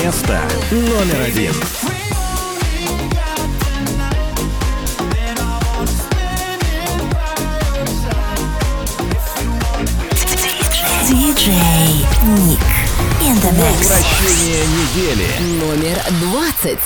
Место номер один. Диджей Ник. Возвращение недели. Номер двадцать.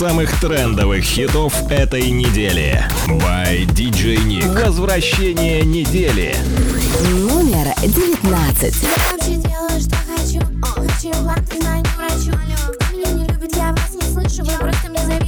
Самых трендовых хитов этой недели. By DJ Nick. Возвращение недели. Номер девятнадцать. Я вообще делаю, что хочу О, Хочу вам, ты знаю, не врачу Кто меня не любит, я вас не слышу Вы просто мне завидуете,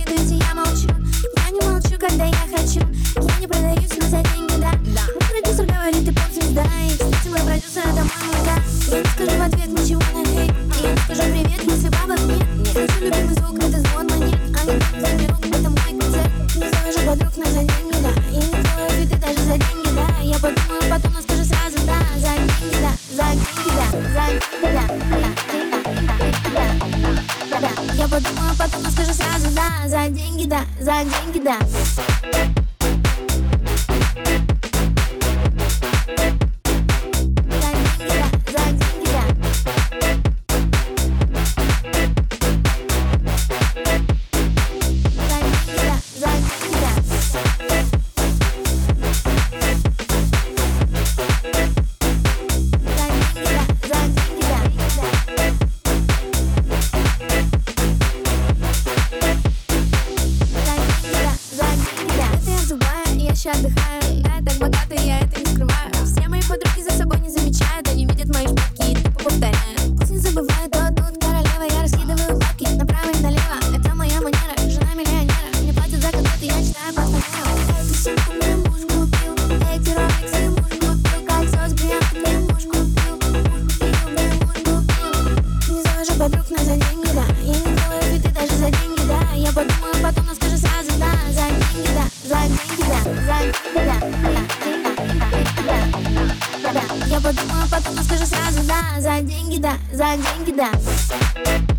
за деньги да, за деньги да.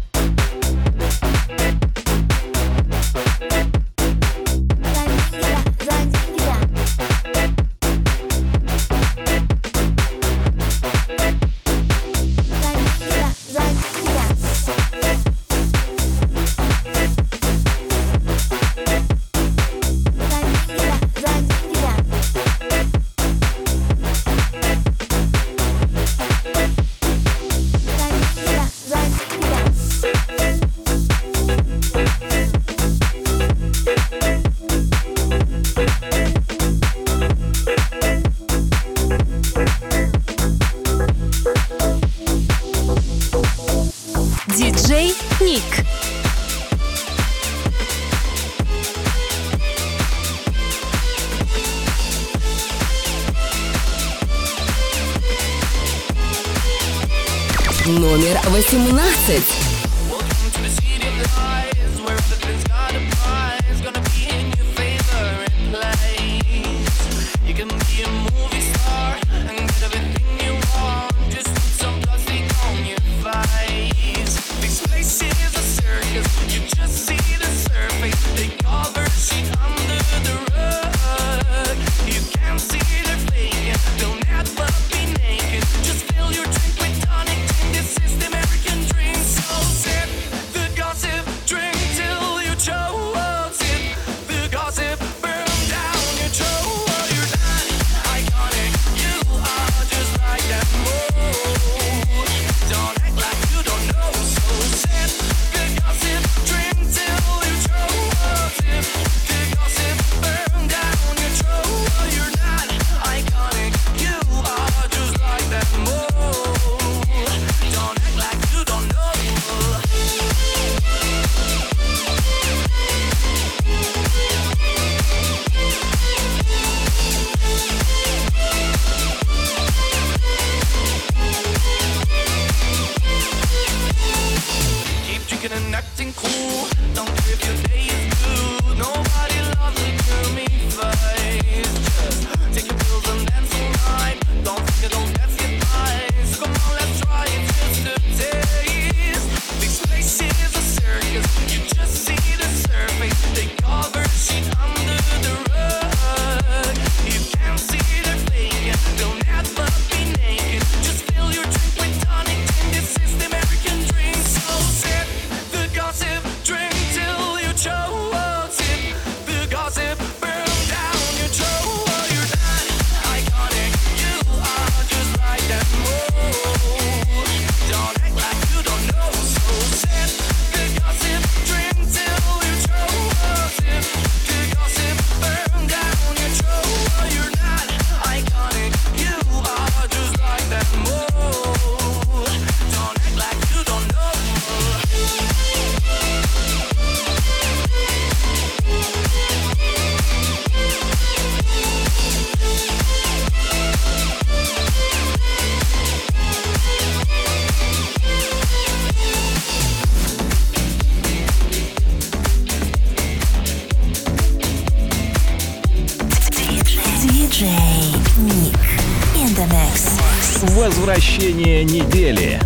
Обсуждение недели.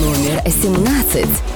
Номер 17.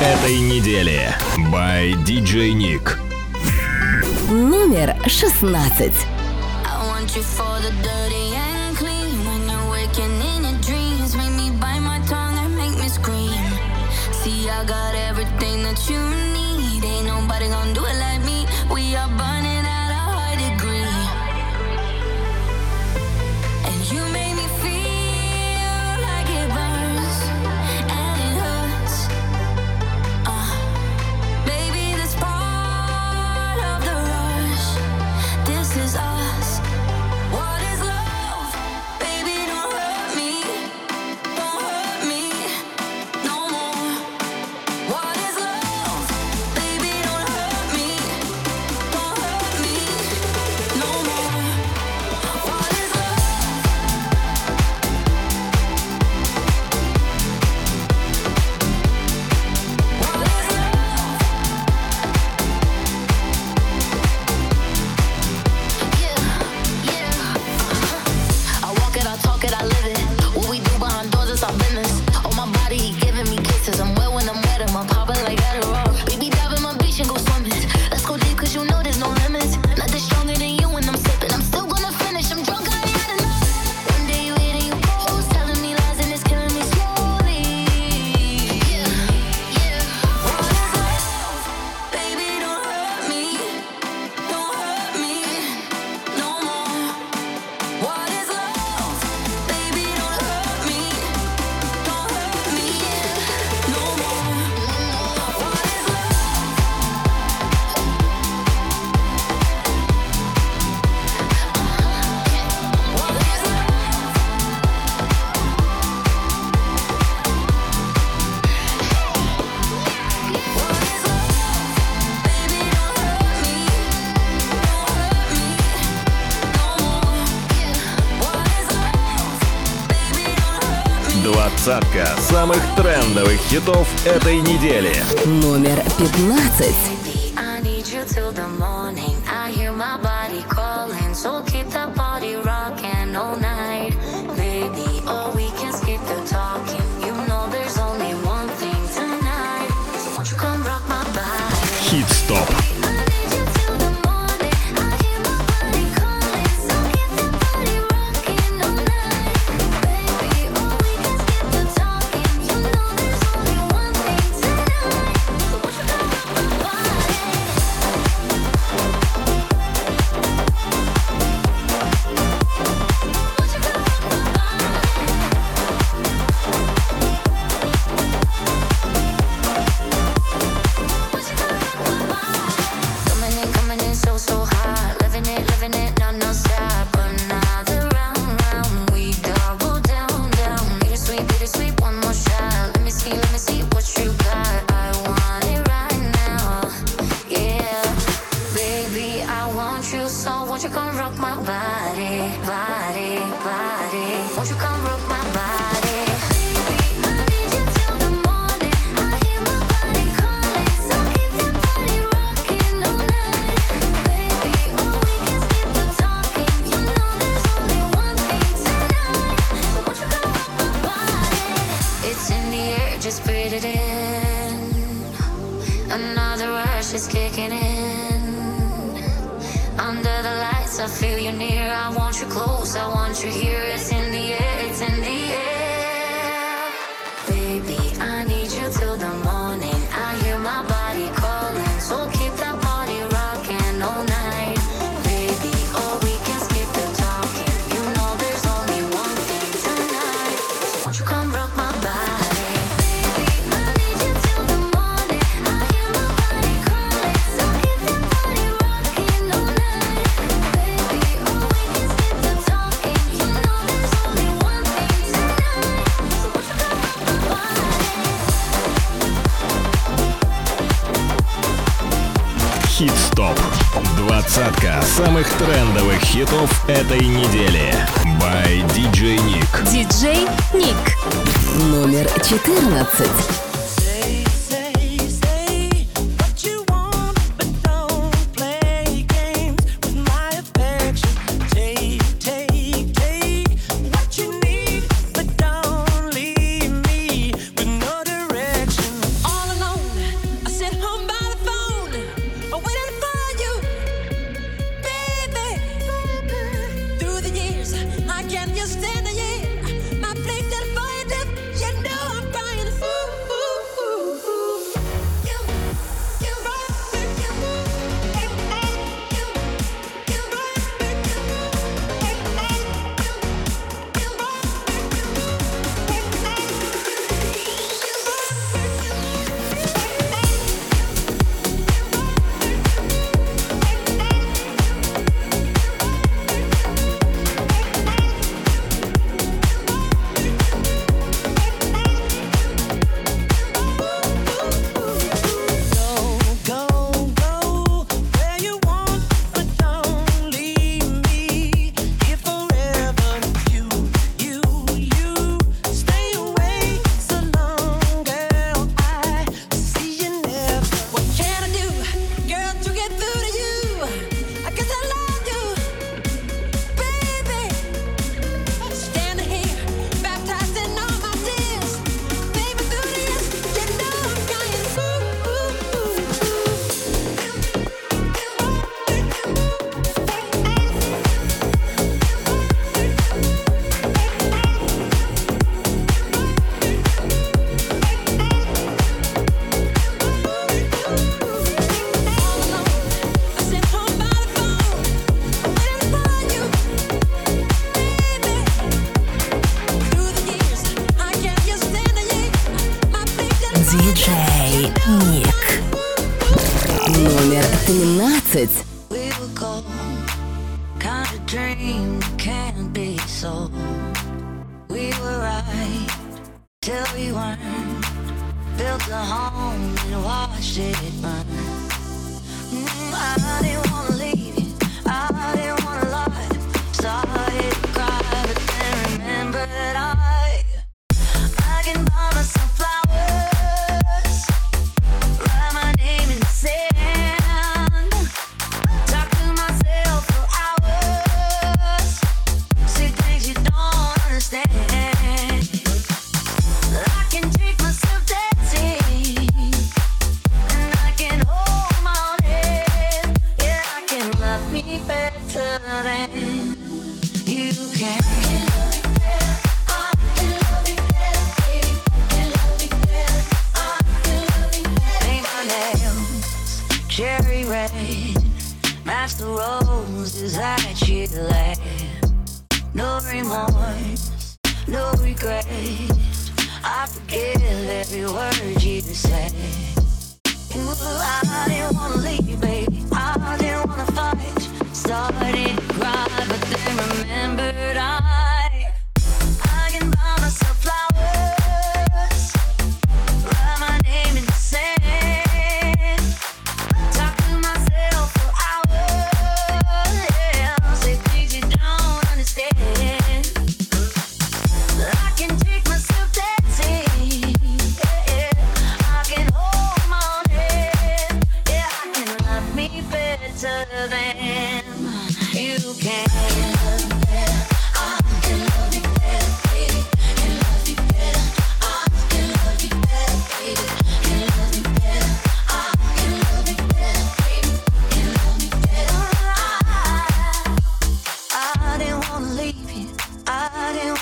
этой недели. By DJ Nick. Номер 16. I got everything that you need. Ain't nobody gonna do it like me. We are burning. Двадцатка самых трендовых хитов этой недели. Номер пятнадцать. in the air, just breathe it in. Another rush is kicking in. Under the lights, I feel you near. I want you close, I want you here. It's in самых трендовых хитов этой недели. By DJ Nick. DJ Nick. Номер 14.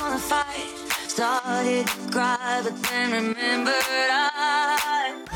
Wanna fight. Started to cry, but then remembered I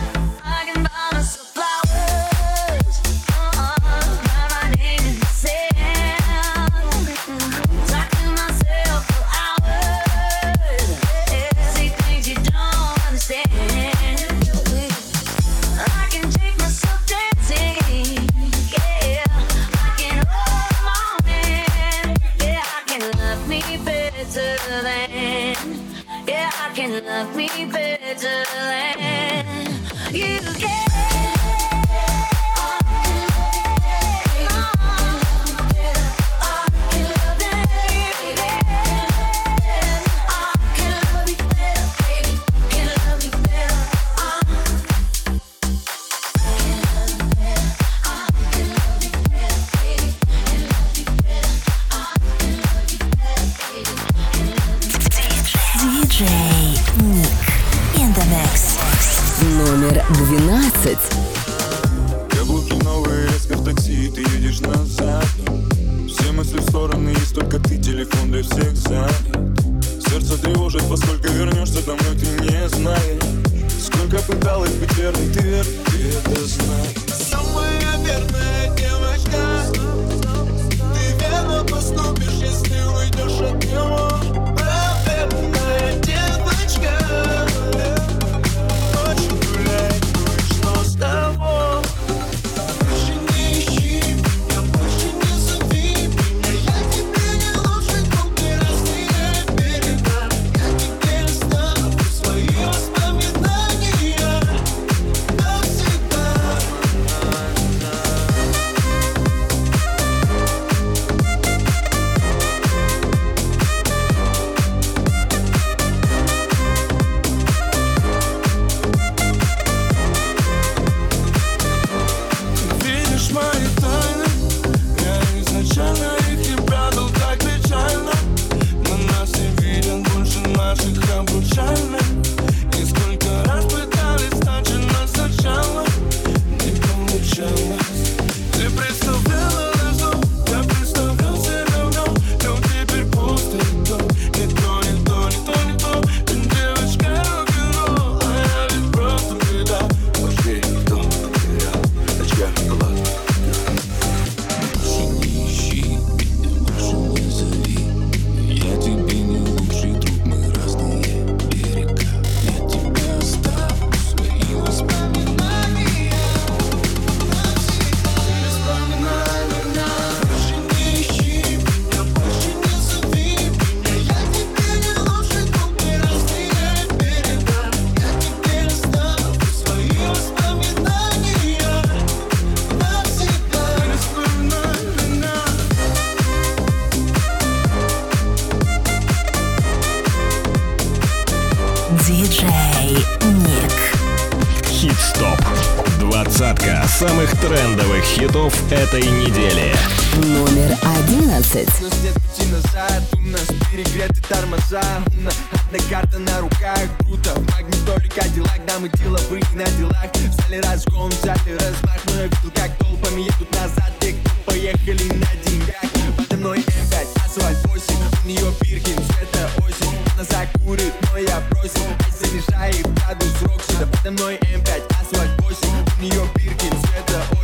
хитов этой недели. Номер 11. У нас нет пути назад, у нас перегреты тормоза У нас одна карта на руках, круто В магнитоле Кадиллак, да мы деловые на делах В зале разгон, в зале размах Но я видел, как толпами едут назад Те, кто поехали на деньгах Подо мной М5, асфальт 8 У нее Биркин, цвета осень Она закурит, но я бросил занижает градус Рокси Да подо мной М5, асфальт 8 У нее Биркин, цвета осень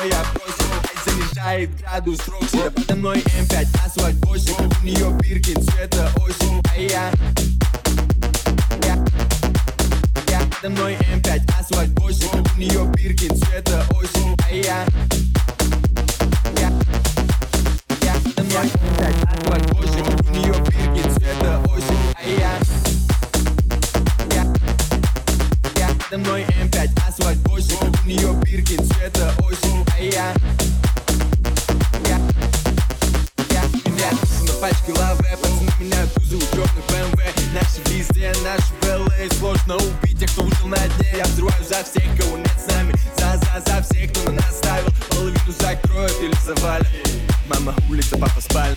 закурит, но я бросил занижает градус Рокси подо мной М5, асфальт 8 У нее Биркин, цвета осень. А я я, подо мной М5, асфальт 8 У нее Биркин, цвета осень. А я я, я. Подо мной М5, асфальт 8 У нее Биркин, цвета осень. А я я, М5, асфальт 8 У нее Биркин, цвета осень. А я я, я, меня на пачке лаве Пацаны меняют кузов, черный БМВ. Наши везде, наши ВЛА Сложно убить тех, кто выжил на дне. Я взрываю за всех, кого нет с нами. За, за, за всех, кто на нас ставил Половину закроют или завалят. Мама улица, папа спальня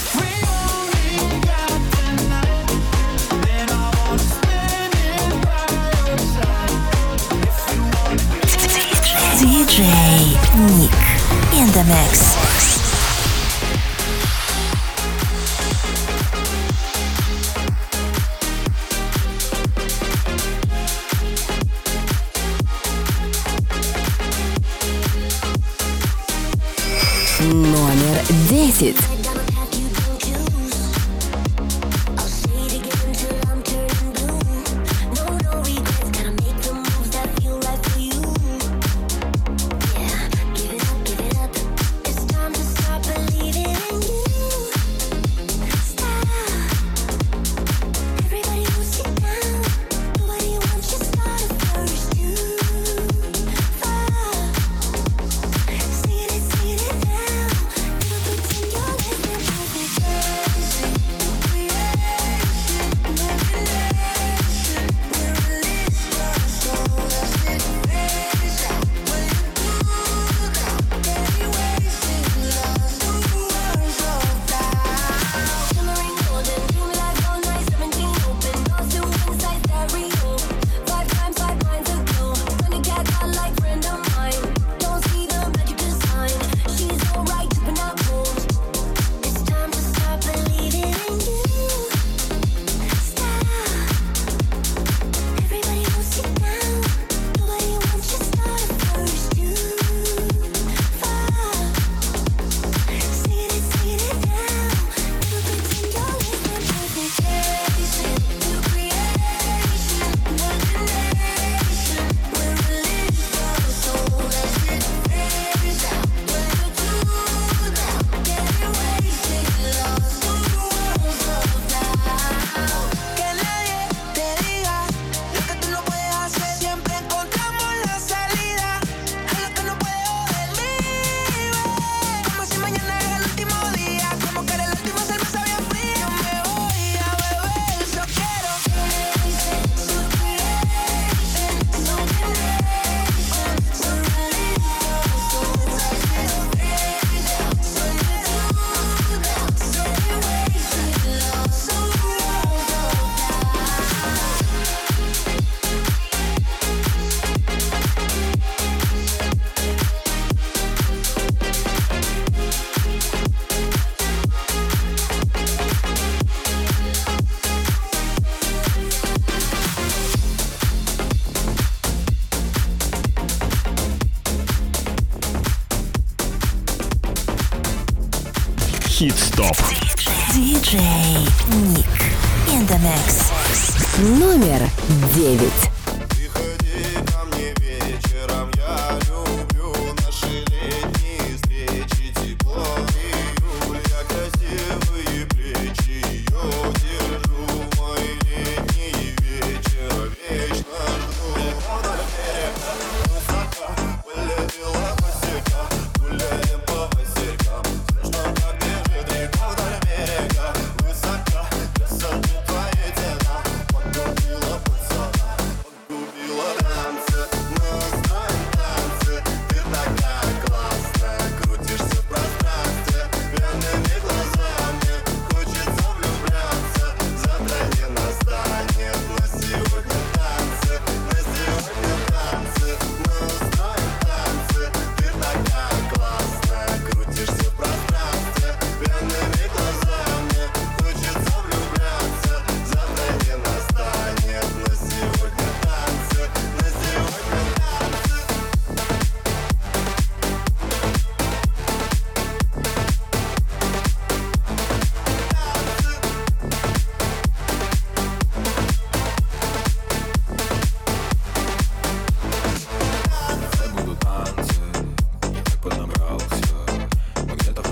DJ Nick in the mix. Хит-стоп. Диджей Ник. In the mix. Номер девять.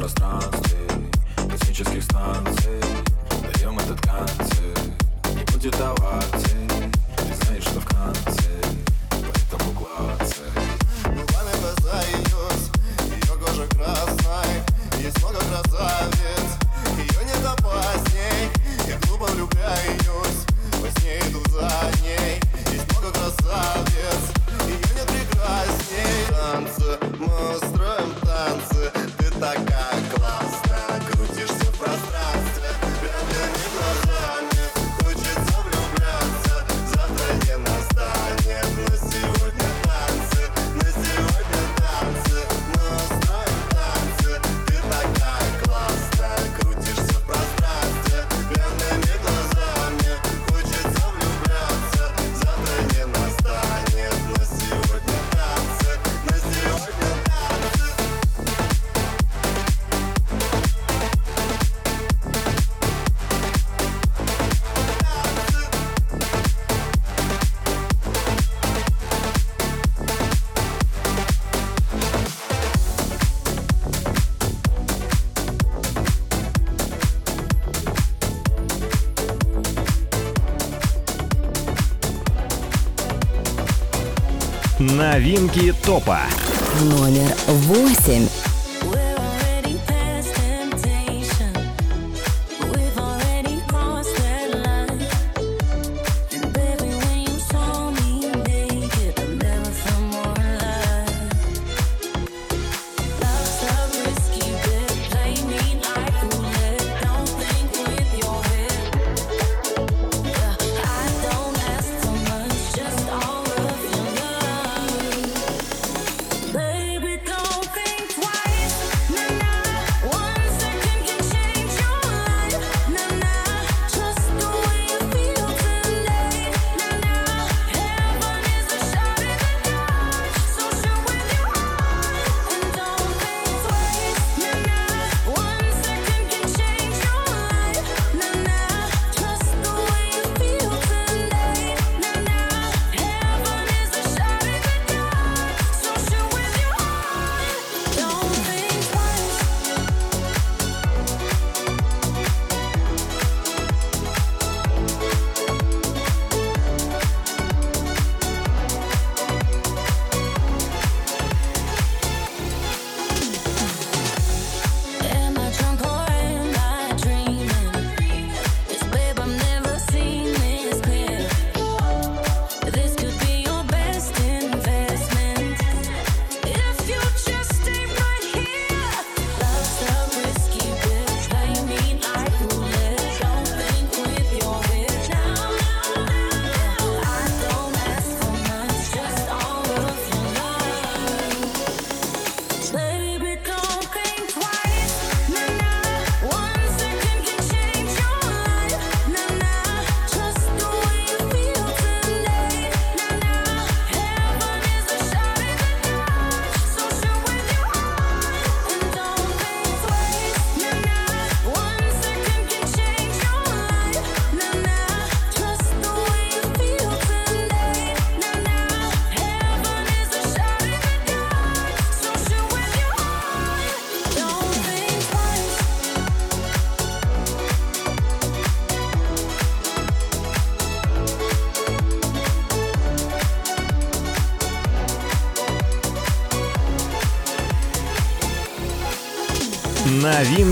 пространстве Космических станций. Даем этот концерт Не будет оваций Ты знаешь, что в конце Поэтому клацай. Ну пламя глаза ее Ее кожа красная Есть много красавец, Ее не опасней. Я глупо влюбляюсь Во сне иду за ней. Есть много красавец, Ее нет прекрасней. Танцы, мы устроим танцы Ты так Новинки топа. Номер восемь.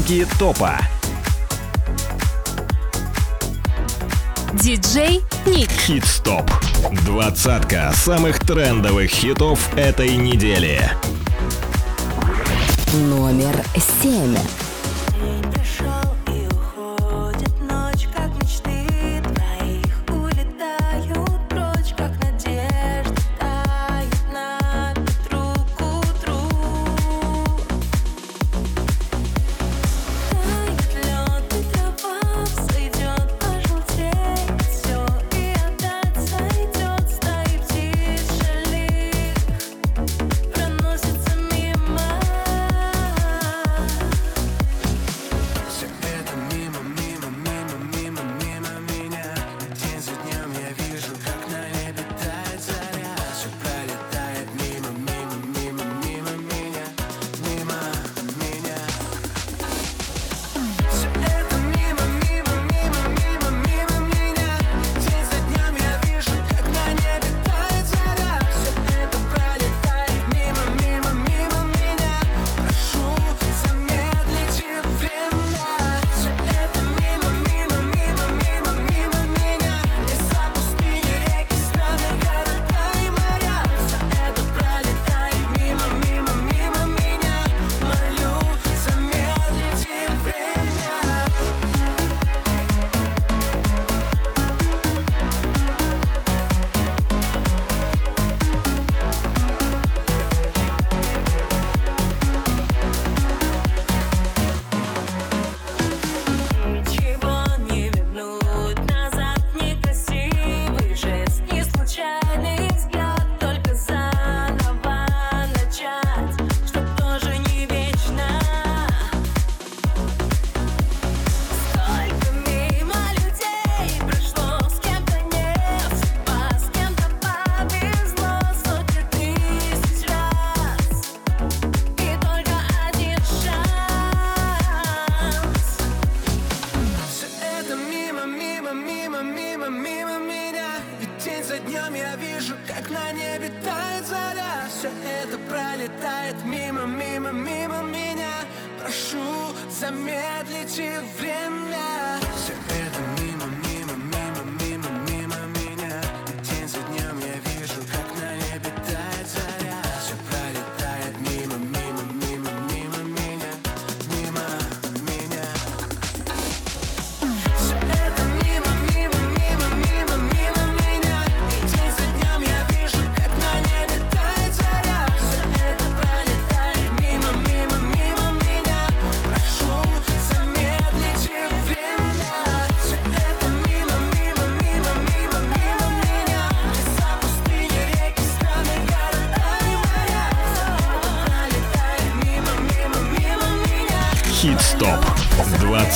новинки топа. Диджей Ник. Хит-стоп. Двадцатка самых трендовых хитов этой недели. Номер семь.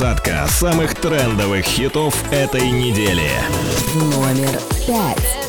Двадцатка самых трендовых хитов этой недели. Номер пять.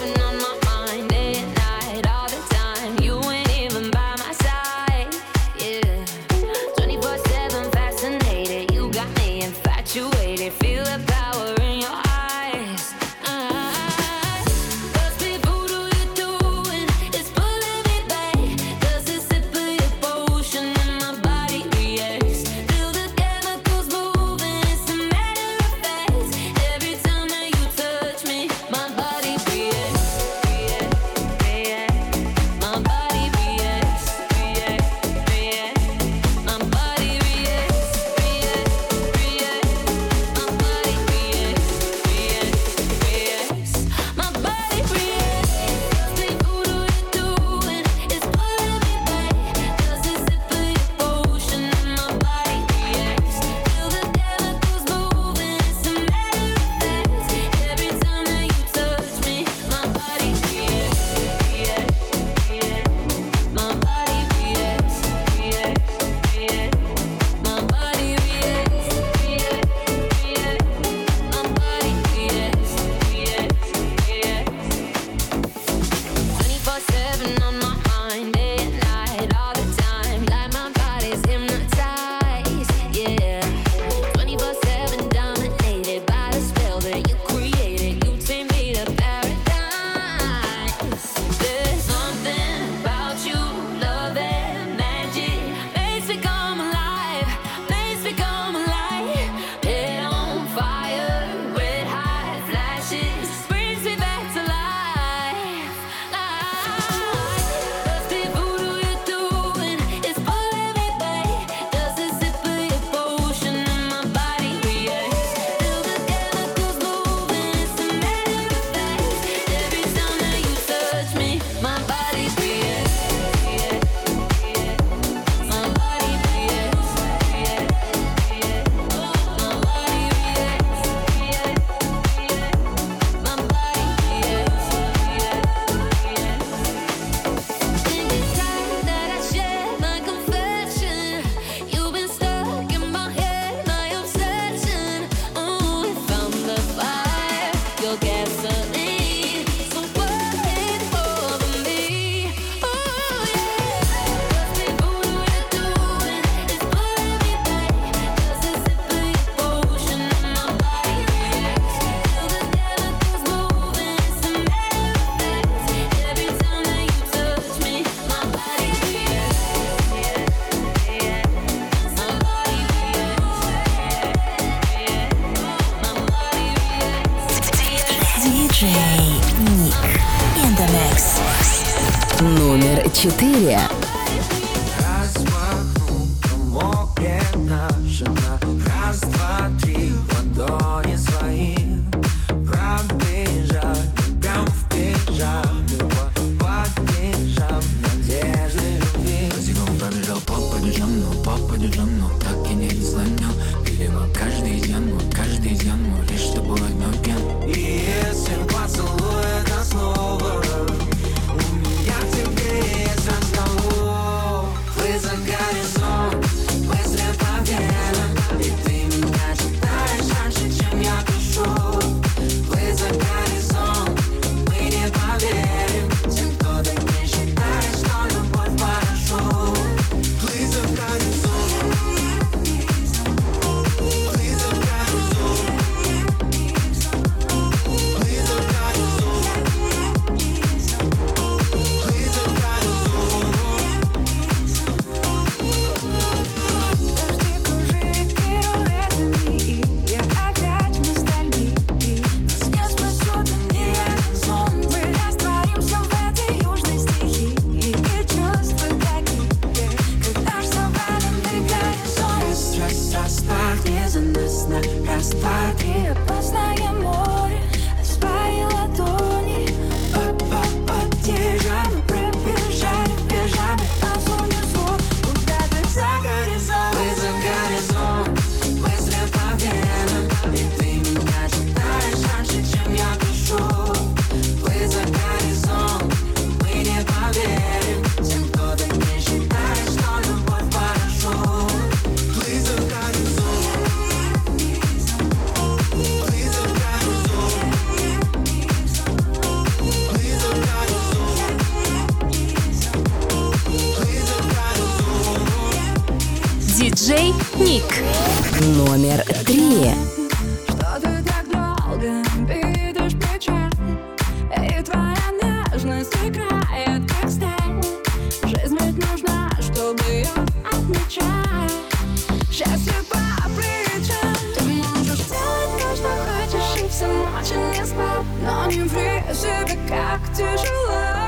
важно сыграет как сталь. Жизнь ведь нужна, чтобы ее отмечать. Счастье по плечам. Ты можешь делать то, что хочешь и всю ночь и не спать. Но не ври себе, как тяжело.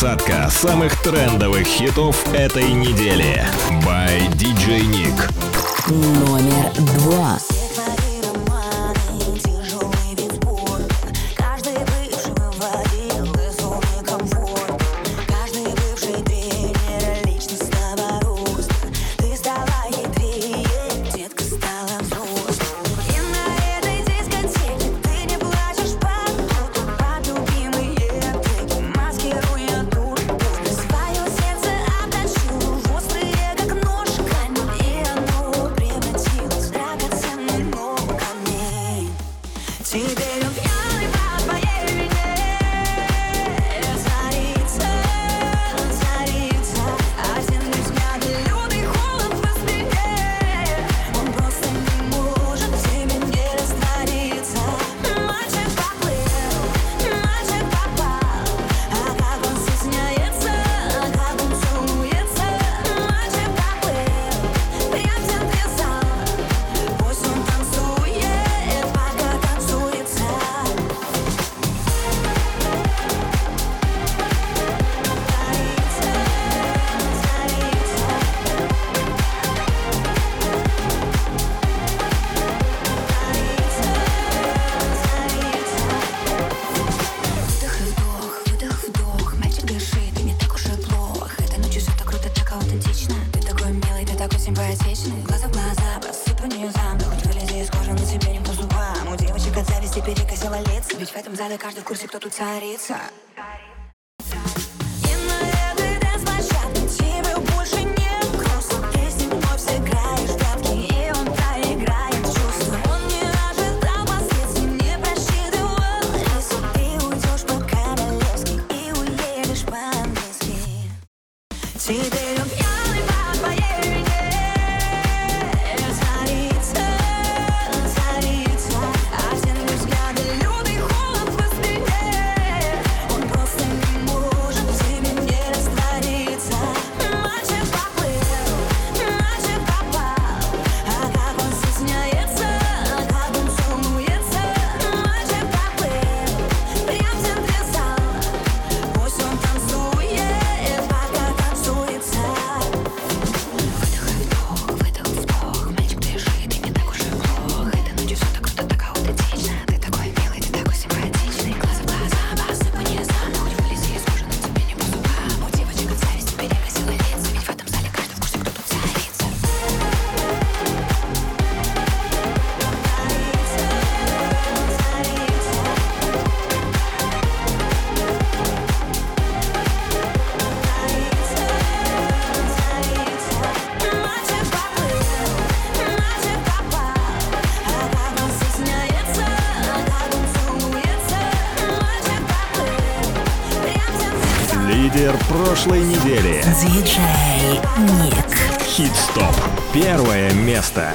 двадцатка самых трендовых хитов этой недели. By DJ Nick. Номер два. царица Диджей Ник. Хит-стоп. Первое место.